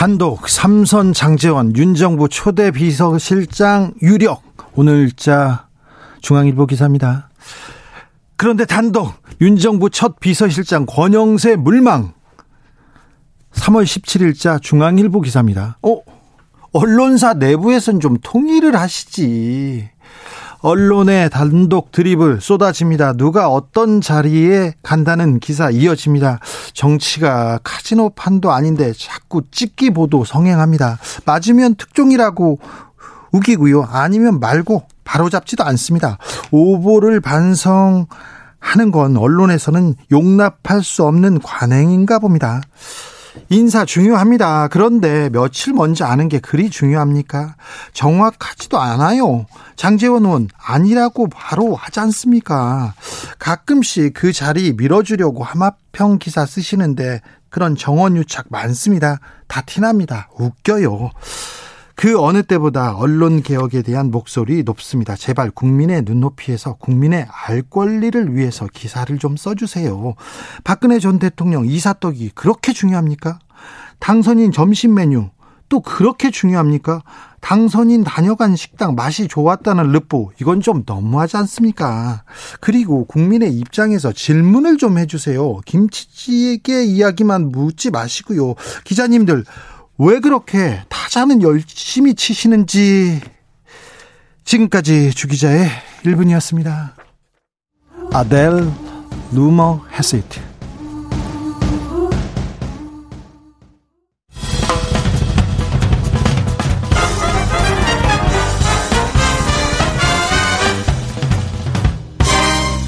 단독 삼선 장재원 윤정부 초대 비서실장 유력 오늘자 중앙일보 기사입니다. 그런데 단독 윤정부 첫 비서실장 권영세 물망 3월 17일자 중앙일보 기사입니다. 어? 언론사 내부에선 좀 통일을 하시지. 언론의 단독 드립을 쏟아집니다. 누가 어떤 자리에 간다는 기사 이어집니다. 정치가 카지노 판도 아닌데 자꾸 찍기 보도 성행합니다. 맞으면 특종이라고 우기고요. 아니면 말고 바로잡지도 않습니다. 오보를 반성 하는 건 언론에서는 용납할 수 없는 관행인가 봅니다. 인사 중요합니다. 그런데 며칠 먼저 아는 게 그리 중요합니까? 정확하지도 않아요. 장재원 의원 아니라고 바로 하지 않습니까? 가끔씩 그 자리 밀어주려고 하마평 기사 쓰시는데 그런 정원 유착 많습니다. 다 티납니다. 웃겨요. 그 어느 때보다 언론 개혁에 대한 목소리 높습니다. 제발 국민의 눈높이에서 국민의 알 권리를 위해서 기사를 좀 써주세요. 박근혜 전 대통령 이사떡이 그렇게 중요합니까? 당선인 점심 메뉴 또 그렇게 중요합니까? 당선인 다녀간 식당 맛이 좋았다는 르포 이건 좀 너무하지 않습니까? 그리고 국민의 입장에서 질문을 좀 해주세요. 김치찌개 이야기만 묻지 마시고요. 기자님들 왜 그렇게 타자는 열심히 치시는지 지금까지 주기자의 1분이었습니다. 아델 루머 헤시트.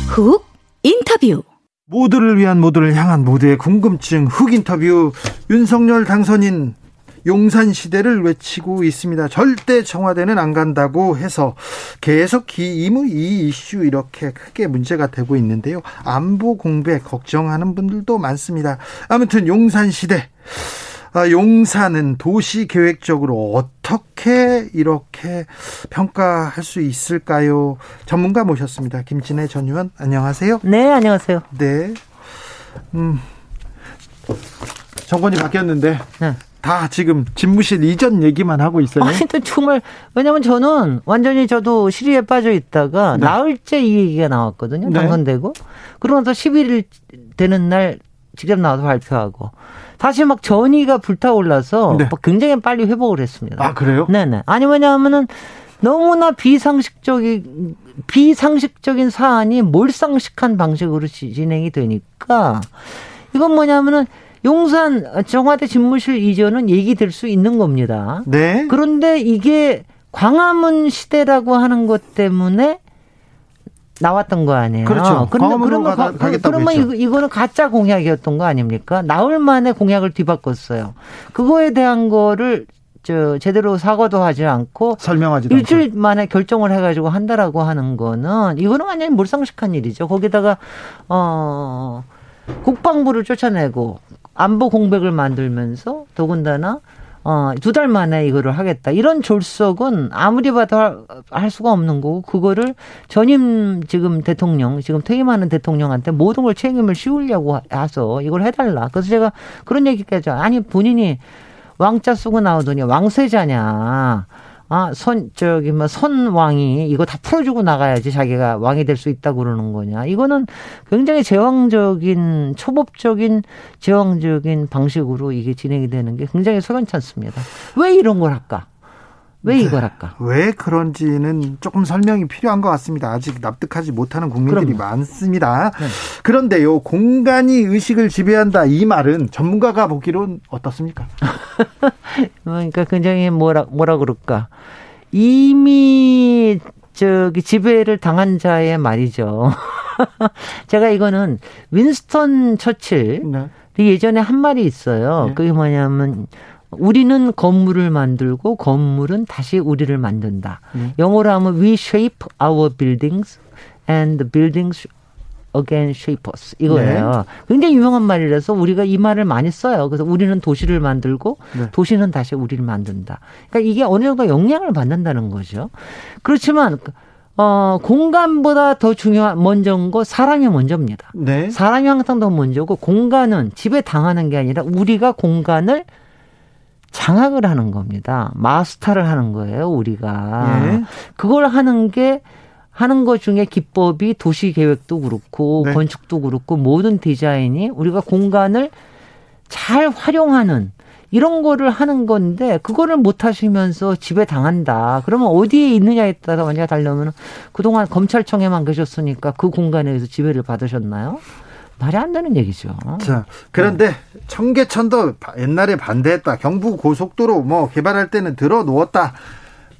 훅 인터뷰. 모두를 위한 모두를 향한 모두의 궁금증 훅 인터뷰. 윤석열 당선인 용산 시대를 외치고 있습니다. 절대 청와대는 안 간다고 해서 계속 이, 이 이슈 이렇게 크게 문제가 되고 있는데요. 안보 공백 걱정하는 분들도 많습니다. 아무튼 용산 시대. 아, 용산은 도시 계획적으로 어떻게 이렇게 평가할 수 있을까요? 전문가 모셨습니다. 김진애 전 의원, 안녕하세요. 네, 안녕하세요. 네. 음, 정권이 바뀌었는데. 네. 다 지금 집무실 이전 얘기만 하고 있어요. 아니, 또 정말, 왜냐면 저는 완전히 저도 시리에 빠져 있다가 네. 나흘째 이 얘기가 나왔거든요. 네. 당선되고. 그러고 나서 11일 되는 날 직접 나와서 발표하고. 다시 막 전이가 불타올라서 네. 굉장히 빨리 회복을 했습니다. 아, 그래요? 네네. 아니, 왜냐하면은 너무나 비상식적인, 비상식적인 사안이 몰상식한 방식으로 진행이 되니까 이건 뭐냐면은 용산 청와대 집무실 이전은 얘기될 수 있는 겁니다. 네. 그런데 이게 광화문 시대라고 하는 것 때문에 나왔던 거 아니에요. 그렇죠. 그런데 그러면 가, 그러면 이거, 이거는 가짜 공약이었던 거 아닙니까? 나흘 만에 공약을 뒤바꿨어요. 그거에 대한 거를 저 제대로 사과도 하지 않고 설명하지 일주일 않고. 만에 결정을 해가지고 한다라고 하는 거는 이거는 완전히 몰상식한 일이죠. 거기다가 어 국방부를 쫓아내고 안보 공백을 만들면서 더군다나 어, 두 달 만에 이거를 하겠다. 이런 졸속은 아무리 봐도 할 수가 없는 거고, 그거를 전임 지금 대통령, 지금 퇴임하는 대통령한테 모든 걸 책임을 씌우려고 해서 이걸 해달라. 그래서 제가 그런 얘기까지, 아니, 본인이 왕자 쓰고 나오더니 왕세자냐. 아, 선, 저기, 뭐, 선왕이 이거 다 풀어주고 나가야지 자기가 왕이 될 수 있다고 그러는 거냐. 이거는 굉장히 제왕적인, 초법적인, 제왕적인 방식으로 이게 진행이 되는 게 굉장히 소변찮습니다. 왜 이런 걸 할까? 왜 네. 이걸 할까? 왜 그런지는 조금 설명이 필요한 것 같습니다. 아직 납득하지 못하는 국민들이 그럼요. 많습니다. 네. 그런데요, 공간이 의식을 지배한다 이 말은 전문가가 보기론 어떻습니까? 그러니까 굉장히 뭐라 뭐라 그럴까? 이미 저기 지배를 당한 자의 말이죠. 제가 이거는 윈스턴 처칠 네. 예전에 한 말이 있어요. 네. 그게 뭐냐면 우리는 건물을 만들고 건물은 다시 우리를 만든다. 네. 영어로 하면 we shape our buildings and the buildings again shape us 이거예요. 굉장히 유명한 말이라서 우리가 이 말을 많이 써요. 그래서 우리는 도시를 만들고 네. 도시는 다시 우리를 만든다. 그러니까 이게 어느 정도 영향을 받는다는 거죠. 그렇지만 어 공간보다 더 중요한 먼저인 거 사람이 먼저입니다. 네. 사람이 항상 더 먼저고 공간은 집에 당하는 게 아니라 우리가 공간을 장악을 하는 겁니다. 마스터를 하는 거예요, 우리가. 예. 그걸 하는 게 하는 것 중에 기법이 도시 계획도 그렇고 네. 건축도 그렇고 모든 디자인이 우리가 공간을 잘 활용하는 이런 거를 하는 건데 그거를 못 하시면서 집에 당한다. 그러면 어디에 있느냐에 따라 만약에 달려면 그동안 검찰청에만 계셨으니까 그 공간에서 지배를 받으셨나요? 말이 안 되는 얘기죠. 자, 그런데 청계천도 바- 옛날에 반대했다. 경부 고속도로 뭐 개발할 때는 들어 놓았다.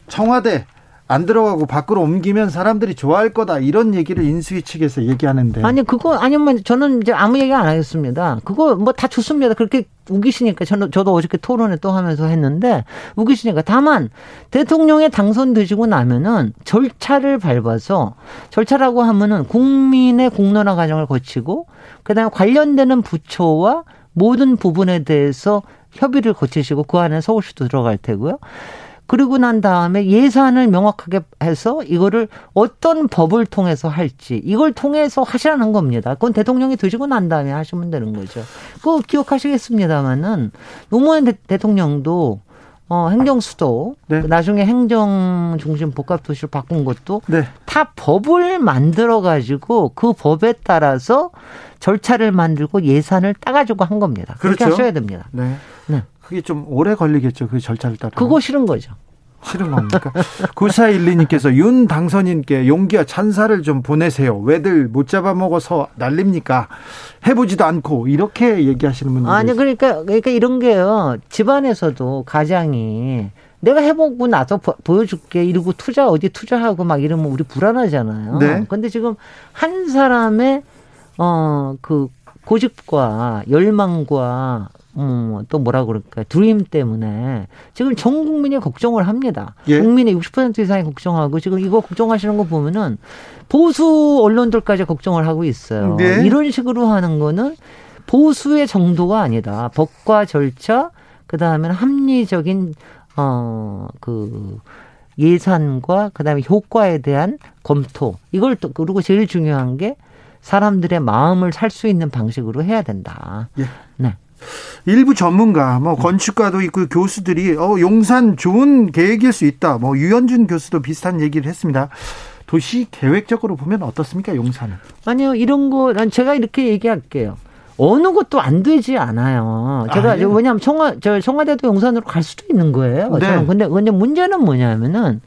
청와대 안 들어가고 밖으로 옮기면 사람들이 좋아할 거다. 이런 얘기를 인수위 측에서 얘기하는데. 아니 그거 아니면 저는 이제 아무 얘기 안 하겠습니다. 그거 뭐 다 좋습니다. 그렇게 우기시니까 저는 저도 어저께 토론회 또 하면서 했는데 우기시니까 다만 대통령에 당선되시고 나면은 절차를 밟아서 절차라고 하면은 국민의 공론화 과정을 거치고 그다음에 관련되는 부처와 모든 부분에 대해서 협의를 거치시고 그 안에 서울시도 들어갈 테고요. 그리고 난 다음에 예산을 명확하게 해서 이거를 어떤 법을 통해서 할지 이걸 통해서 하시라는 겁니다. 그건 대통령이 되시고 난 다음에 하시면 되는 거죠. 그거 기억하시겠습니다마는 노무현 대, 대통령도 어, 행정수도 네. 나중에 행정 중심 복합 도시로 바꾼 것도 네. 다 법을 만들어 가지고 그 법에 따라서 절차를 만들고 예산을 따 가지고 한 겁니다. 그렇게 그렇죠. 하셔야 됩니다. 네. 네. 그게 좀 오래 걸리겠죠. 그 절차를 따라. 그거 싫은 거죠. 싫은 겁니까? 9412님께서 윤 당선인께 용기와 찬사를 좀 보내세요. 왜들 못 잡아먹어서 난립니까? 해보지도 않고 이렇게 얘기하시는 분들 아니 그러니까 그러니까 이런 게요. 집안에서도 가장이 내가 해보고 나서 보- 보여줄게 이러고 투자 어디 투자하고 막 이러면 우리 불안하잖아요. 네. 근데 지금 한 사람의 어그 고집과 열망과 음, 또 뭐라 그럴까 드림 때문에 지금 전 국민이 걱정을 합니다. 예. 국민의 60% 이상이 걱정하고 지금 이거 걱정하시는 거 보면은 보수 언론들까지 걱정을 하고 있어요. 네. 이런 식으로 하는 거는 보수의 정도가 아니다. 법과 절차, 그 다음에는 합리적인 어그 예산과 그 다음에 효과에 대한 검토 이걸 또 그리고 제일 중요한 게 사람들의 마음을 살 수 있는 방식으로 해야 된다. 예. 네. 일부 전문가, 뭐 건축가도 있고 교수들이 어 용산 좋은 계획일 수 있다. 뭐 유현준 교수도 비슷한 얘기를 했습니다. 도시 계획적으로 보면 어떻습니까, 용산은? 아니요, 이런 거, 난 제가 이렇게 얘기할게요. 어느 것도 안 되지 않아요. 제가, 아, 예. 왜냐하면 청와, 저 청와대도 용산으로 갈 수도 있는 거예요. 네. 저는 근데, 근데 문제는 뭐냐면은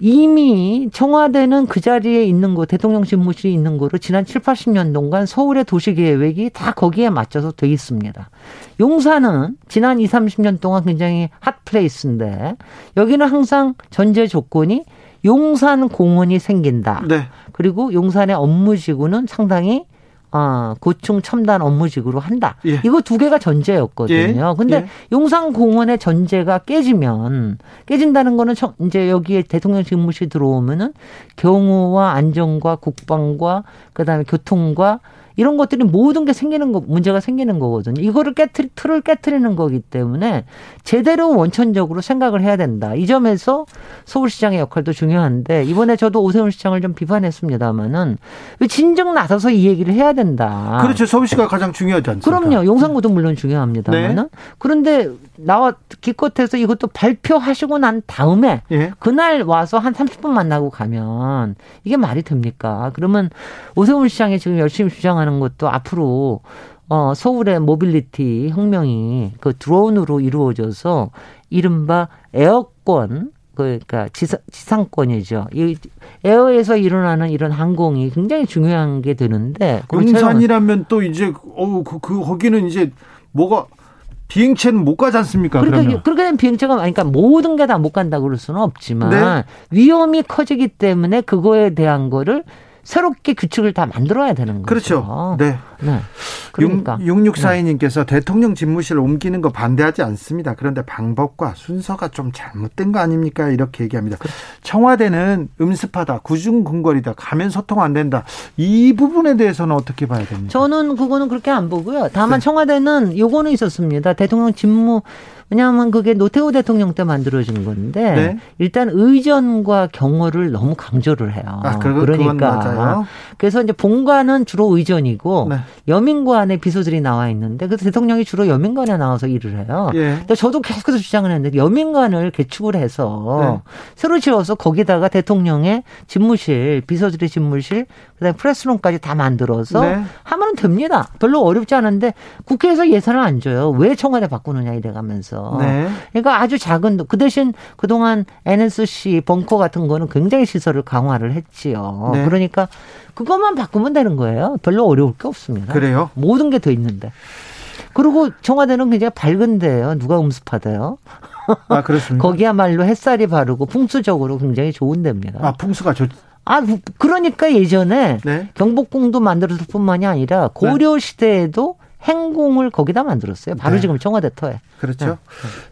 이미 청와대는 그 자리에 있는 거, 대통령 집무실이 있는 거로 지난 7, 80년 동안 서울의 도시 계획이 다 거기에 맞춰서 돼 있습니다. 용산은 지난 2, 30년 동안 굉장히 hot place인데 여기는 항상 전제 조건이 용산 공원이 생긴다. 네. 그리고 용산의 업무 지구는 상당히 어, 고층 첨단 업무지구로 한다. 예. 이거 두 개가 전제였거든요. 예. 근데 예. 용산 공원의 전제가 깨지면 깨진다는 거는 청- 이제 여기에 대통령 집무실 들어오면은 경호와 안전과 국방과 그다음에 교통과 이런 것들이 모든 게 생기는 거 문제가 생기는 거거든요. 이거를 깨트 틀을 깨트리는 거기 때문에 제대로 원천적으로 생각을 해야 된다. 이 점에서 서울시장의 역할도 중요한데 이번에 저도 오세훈 시장을 좀 비판했습니다마는 왜 진정 나서서 이 얘기를 해야 된다. 그렇죠. 서울시가 가장 중요하지 않습니까? 그럼요. 용산구도 물론 중요합니다만은 네. 그런데 나와 기껏해서 이것도 발표하시고 난 다음에 예. 그날 와서 한 30분 만나고 가면 이게 말이 됩니까? 그러면 오세훈 시장이 지금 열심히 주장하는 것도 앞으로 어, 서울의 모빌리티 혁명이 그 드론으로 이루어져서 이른바 air권 그러니까 지상, 지상권이죠. 이 air에서 일어나는 이런 항공이 굉장히 중요한 게 되는데 용산이라면 또 이제 어우 그, 그 거기는 이제 뭐가 비행체는 못 가지 않습니까? 그러니까 그러면 그렇게 되면 비행체가 그러니까 모든 게 다 못 간다 그럴 수는 없지만 네. 위험이 커지기 때문에 그거에 대한 거를 새롭게 규칙을 다 만들어야 되는 거죠. 그렇죠. 네. 네. 그러니까 6642님께서 대통령 집무실을 옮기는 거 반대하지 않습니다. 그런데 방법과 순서가 좀 잘못된 거 아닙니까? 이렇게 얘기합니다. 그렇죠. 청와대는 음습하다, 구중궁궐이다, 가면 소통 안 된다. 이 부분에 대해서는 어떻게 봐야 됩니까? 저는 그거는 그렇게 안 보고요. 다만 네. 청와대는 요거는 있었습니다. 대통령 직무 왜냐하면 그게 노태우 대통령 때 만들어진 건데 네. 일단 의전과 경호를 너무 강조를 해요. 아, 그건 그러니까 맞아요. 그래서 이제 본관은 주로 의전이고 네. 여민관에 비서들이 나와 있는데 그 대통령이 주로 여민관에 나와서 일을 해요. 예. 근데 저도 계속해서 주장을 했는데 여민관을 개축을 해서 네. 새로 지어서 거기다가 대통령의 집무실, 비서들의 집무실, 그다음에 프레스룸까지 다 만들어서 네. 하면 됩니다. 별로 어렵지 않은데 국회에서 예산을 안 줘요. 왜 청와대 바꾸느냐 이래가면서. 네. 그러니까 아주 작은 그 대신 그동안 NSC 벙커 같은 거는 굉장히 시설을 강화를 했지요. 네. 그러니까 그것만 바꾸면 되는 거예요. 별로 어려울 게 없습니다. 그래요? 모든 게돼 있는데. 그리고 청와대는 굉장히 밝은데요. 누가 음습하대요. 아, 그렇습니다. 거기야말로 햇살이 바르고 풍수적으로 굉장히 좋은 데입니다. 아, 풍수가 좋, 아, 그러니까 예전에 네. 경복궁도 만들었을 뿐만이 아니라 고려 시대에도 행궁을 거기다 만들었어요. 바로 네. 지금 청와대 터에. 그렇죠.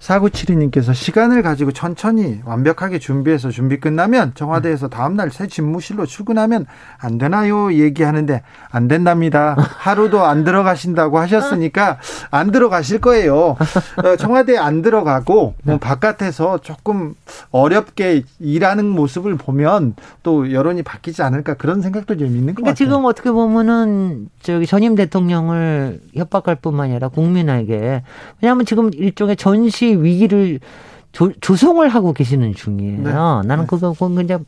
사구칠이님께서 시간을 가지고 천천히 완벽하게 준비해서 준비 끝나면 청와대에서 다음날 새 집무실로 출근하면 안 되나요? 얘기하는데 안 된답니다. 하루도 안 들어가신다고 하셨으니까 안 들어가실 거예요. 어, 청와대에 안 들어가고 뭐 바깥에서 조금 어렵게 일하는 모습을 보면 또 여론이 바뀌지 않을까 그런 생각도 좀 있는 것 그러니까 같아요. 지금 어떻게 보면은 저기 전임 대통령을 협박할 뿐만 아니라 국민에게 왜냐하면 지금 일종의 전시 위기를 조, 조성을 하고 계시는 중이에요. 네. 나는 그거 그건 그냥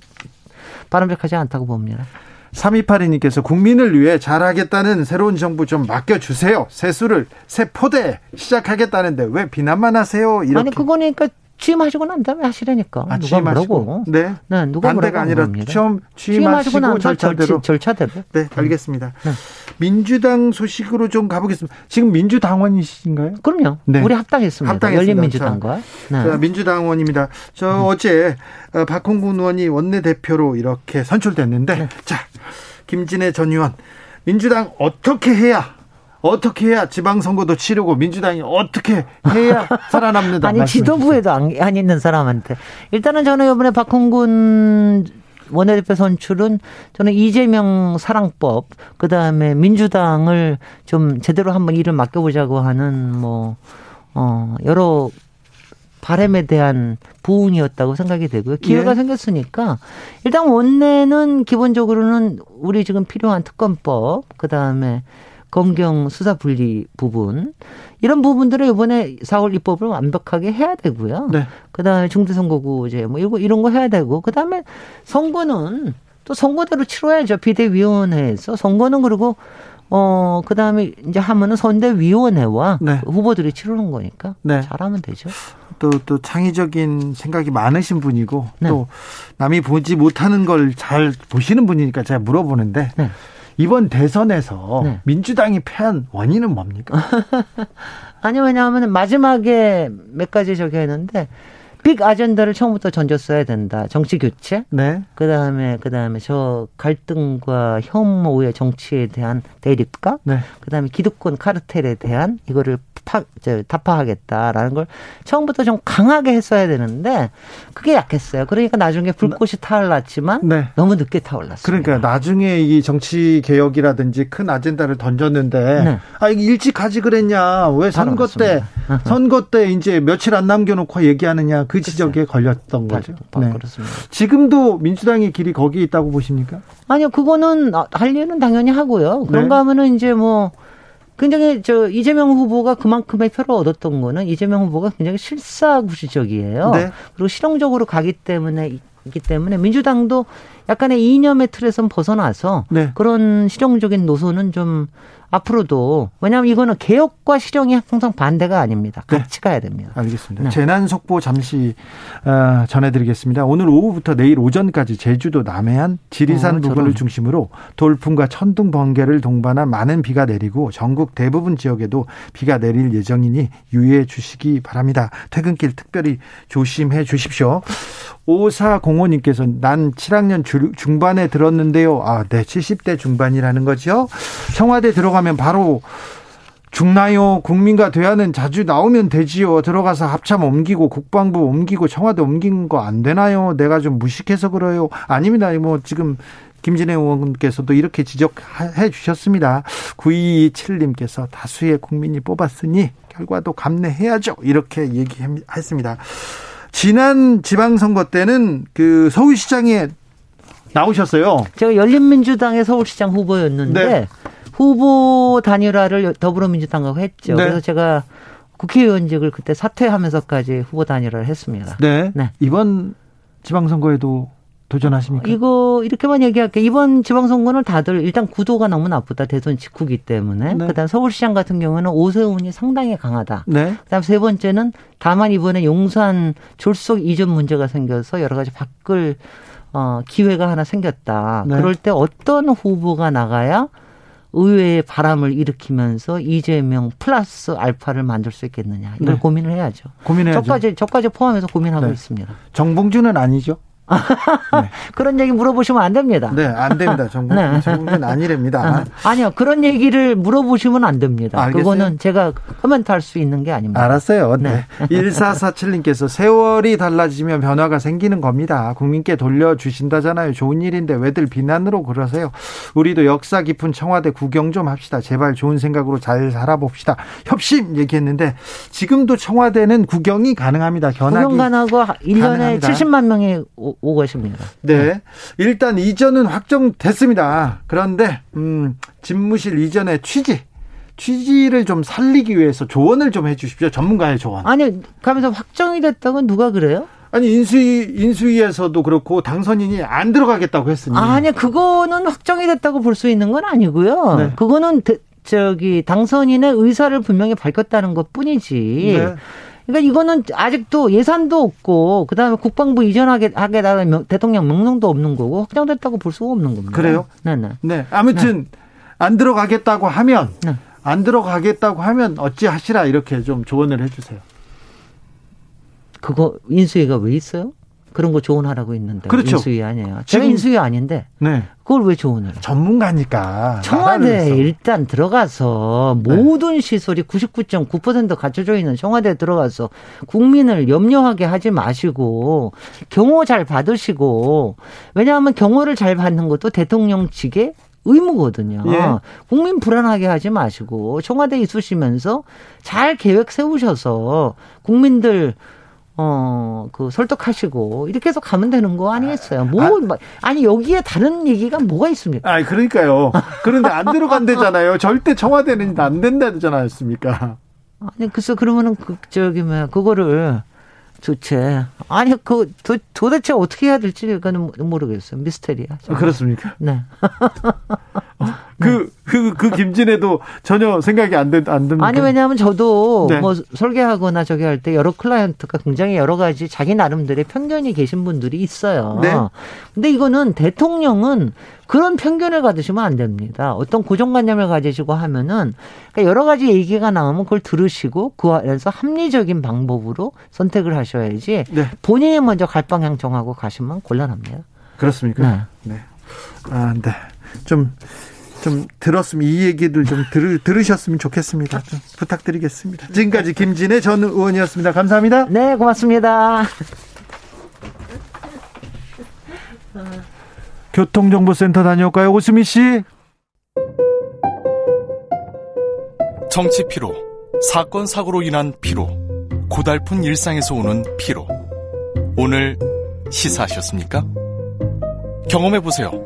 바람직하지 않다고 봅니다. 3282님께서 국민을 위해 잘하겠다는 새로운 정부 좀 맡겨주세요. 세수를 새 포대 시작하겠다는데 왜 비난만 하세요? 이렇게. 아니 그거니까 취임하시고 난 다음에 하시라니까. 아, 누가. 뭐라고? 네. 네, 누가 반대가 아니라. 취임, 취임하시고 난 절차대로. 절차대로. 네, 알겠습니다. 네. 민주당 소식으로 좀 가보겠습니다. 지금 민주당원이신가요? 그럼요. 네. 우리 합당했습니다. 합당했습니다. 열린민주당과. 네. 자, 민주당원입니다. 저 어제 어, 박홍근 의원이 원내대표로 이렇게 선출됐는데, 네. 자, 김진애 전 의원, 민주당 어떻게 해야 어떻게 해야 지방선거도 치르고 민주당이 어떻게 해야 살아남는다. 아니 지도부에도 안, 안 있는 사람한테 일단은 저는 이번에 박홍근 원내대표 선출은 저는 이재명 사랑법 그 다음에 민주당을 좀 제대로 한번 일을 맡겨보자고 하는 뭐 어, 여러 바램에 대한 부응이었다고 생각이 되고요. 기회가 예. 생겼으니까 일단 원내는 기본적으로는 우리 지금 필요한 특검법 그 다음에 검경 수사 분리 부분 이런 부분들을 이번에 4월 입법을 완벽하게 해야 되고요. 네. 그다음에 중대선거구제 뭐 이거 이런 거 해야 되고 그다음에 선거는 또 선거대로 치러야죠. 비대위원회에서 선거는 그리고 어 그 다음에 이제 하면은 선대위원회와 네. 후보들이 치르는 거니까 네. 잘하면 되죠. 또, 또 창의적인 생각이 많으신 분이고 네. 또 남이 보지 못하는 걸 잘 보시는 분이니까 제가 물어보는데 네. 이번 대선에서 네. 민주당이 패한 원인은 뭡니까? 아니 왜냐하면 마지막에 몇 가지 저기 했는데 빅 아젠다를 처음부터 던졌어야 된다. 정치 교체. 네. 그다음에 그다음에 저 갈등과 혐오의 정치에 대한 대립과 네. 그다음에 기득권 카르텔에 대한 이거를 파, 저, 타파하겠다라는 걸 처음부터 좀 강하게 했어야 되는데 그게 약했어요. 그러니까 나중에 불꽃이 타올랐지만 네. 너무 늦게 타올랐습니다. 그러니까 나중에 이 정치 개혁이라든지 큰 아젠다를 던졌는데 네. 아 이게 일찍 하지 그랬냐 왜 선거 때. 선거 때 이제 며칠 안 남겨 놓고 얘기하느냐 그 지적에 걸렸던 거죠. 다- 네. 그렇습니다. 지금도 민주당의 길이 거기에 있다고 보십니까? 아니요, 그거는 아, 할 일은 당연히 하고요. 그런가 네. 하면은 이제 뭐 굉장히 저 이재명 후보가 그만큼의 표를 얻었던 거는 이재명 후보가 굉장히 실사구시적이에요. 네. 그리고 실용적으로 가기 때문에 있기 때문에 민주당도 약간의 이념의 틀에선 벗어나서 네. 그런 실용적인 노선은 좀 앞으로도 왜냐하면 이거는 개혁과 실용이 항상 반대가 아닙니다. 네. 같이 가야 됩니다. 알겠습니다. 네. 재난 속보 잠시 어, 전해드리겠습니다. 오늘 오후부터 내일 오전까지 제주도 남해안 지리산 어, 부근을. 중심으로 돌풍과 천둥 번개를 동반한 많은 비가 내리고 전국 대부분 지역에도 비가 내릴 예정이니 유의해 주시기 바랍니다. 퇴근길 특별히 조심해 주십시오. 5405님께서 난 7학년 주- 중반에 들었는데요. 아, 네, 70대 중반이라는 거죠. 청와대 들어가면 바로 죽나요? 국민과 대화는 자주 나오면 되지요. 들어가서 합참 옮기고 국방부 옮기고 청와대 옮긴 거 안 되나요? 내가 좀 무식해서 그래요. 아닙니다. 뭐 지금 김진애 의원께서도 이렇게 지적해 주셨습니다. 9227님께서 다수의 국민이 뽑았으니 결과도 감내해야죠. 이렇게 얘기했습니다. 지난 지방선거 때는 그 서울시장에 나오셨어요. 제가 열린민주당의 서울시장 후보였는데 네. 후보 단일화를 더불어민주당하고 했죠. 네. 그래서 제가 국회의원직을 그때 사퇴하면서까지 후보 단일화를 했습니다. 네. 네. 이번 지방선거에도 도전하십니까? 이거 이렇게만 얘기할게요. 이번 지방선거는 다들 일단 구도가 너무 나쁘다. 대선 직후기 때문에. 네. 그다음 서울시장 같은 경우는 오세훈이 상당히 강하다. 네. 그다음 세 번째는 다만 이번에 용산 졸속 이전 문제가 생겨서 여러 가지 바꿀 어, 기회가 하나 생겼다. 네. 그럴 때 어떤 후보가 나가야 의회의 바람을 일으키면서 이재명 플러스 알파를 만들 수 있겠느냐. 이걸 네. 고민을 해야죠. 고민해야죠. 저까지 저까지 포함해서 고민하고 네. 있습니다. 정봉주는 아니죠? 그런 얘기 물어보시면 안 됩니다. 네, 안 됩니다. 정봉, 네. 정봉주는 아니랍니다. 아니요. 그런 얘기를 물어보시면 안 됩니다. 알겠어요. 그거는 제가 코멘트 할 수 있는 게 아닙니다. 알았어요. 네. 네. 1447님께서 세월이 달라지면 변화가 생기는 겁니다. 국민께 돌려주신다잖아요. 좋은 일인데 왜들 비난으로 그러세요? 우리도 역사 깊은 청와대 구경 좀 합시다. 제발 좋은 생각으로 잘 살아봅시다. 협심 얘기했는데 지금도 청와대는 구경이 가능합니다. 견학이. 구경관하고 1년에 가능합니다. 70만 명이 오, 계십니다. 네. 일단 이전은 확정됐습니다. 그런데 음, 집무실 이전의 취지 취지를 좀 살리기 위해서 조언을 좀 해 주십시오. 전문가의 조언. 아니, 가면서 확정이 됐다고 누가 그래요? 아니 인수위 인수위에서도 그렇고 당선인이 안 들어가겠다고 했으니. 아니, 그거는 확정이 됐다고 볼 수 있는 건 아니고요. 네. 그거는 대- 저기 당선인의 의사를 분명히 밝혔다는 것 뿐이지. 네. 그러니까 이거는 아직도 예산도 없고 그다음에 국방부 이전하게 하게다가 명- 대통령 명령도 없는 거고 확정됐다고 볼 수가 없는 겁니다. 그래요? 네네. 네. 아무튼 안 들어가겠다고 하면 네. 안 들어가겠다고 하면 어찌 하시라 이렇게 좀 조언을 해주세요. 그거 인수위가 왜 있어요? 그런 거 조언하라고 있는데 그렇죠. 인수위 아니에요. 제가 인수위 아닌데 네. 그걸 왜 조언을? 전문가니까. 청와대에. 일단 들어가서 네. 모든 시설이 99.9% 갖춰져 있는 청와대에 들어가서 국민을 염려하게 하지 마시고 경호 잘 받으시고 왜냐하면 경호를 잘 받는 것도 대통령 측의 의무거든요. 예. 국민 불안하게 하지 마시고 청와대에 있으시면서 잘 계획 세우셔서 국민들 어, 그, 설득하시고, 이렇게 해서 가면 되는 거 아니겠어요? 뭐, 아 니, 여기에 다른 얘기가 뭐가 있습니까? 아, 그러니까요. 그런데 안 들어간대잖아요. 절대 청와대는 안 된다지 않았습니까? 아니, 글쎄, 그러면은, 그, 저기, 뭐야, 그거를, 도대체, 아니, 그, 도, 도대체 어떻게 해야 될지, 그는 모르겠어요. 미스테리야. 아, 그렇습니까? 네. 그, 그, 그 김진애도 전혀 생각이 안, 된, 안 듭니다. 아니, 왜냐하면 저도 네. 뭐 설계하거나 저기 할 때 여러 클라이언트가 굉장히 여러 가지 자기 나름대로의 편견이 계신 분들이 있어요. 네. 근데 이거는 대통령은 그런 편견을 가지시면 안 됩니다. 어떤 고정관념을 가지시고 하면은 그러니까 여러 가지 얘기가 나오면 그걸 들으시고 그 안에서 합리적인 방법으로 선택을 하셔야지 네. 본인이 먼저 갈 방향 정하고 가시면 곤란합니다. 그렇습니까? 네. 아, 네. 좀, 좀 들었으면 이 얘기를 좀 들, 들으셨으면 좋겠습니다. 좀 부탁드리겠습니다. 지금까지 김진애 전 의원이었습니다. 감사합니다. 네, 고맙습니다. 교통정보센터 다녀올까요? 오수미 씨. 정치 피로, 사건 사고로 인한 피로, 고달픈 일상에서 오는 피로. 오늘 시사하셨습니까? 경험해 보세요.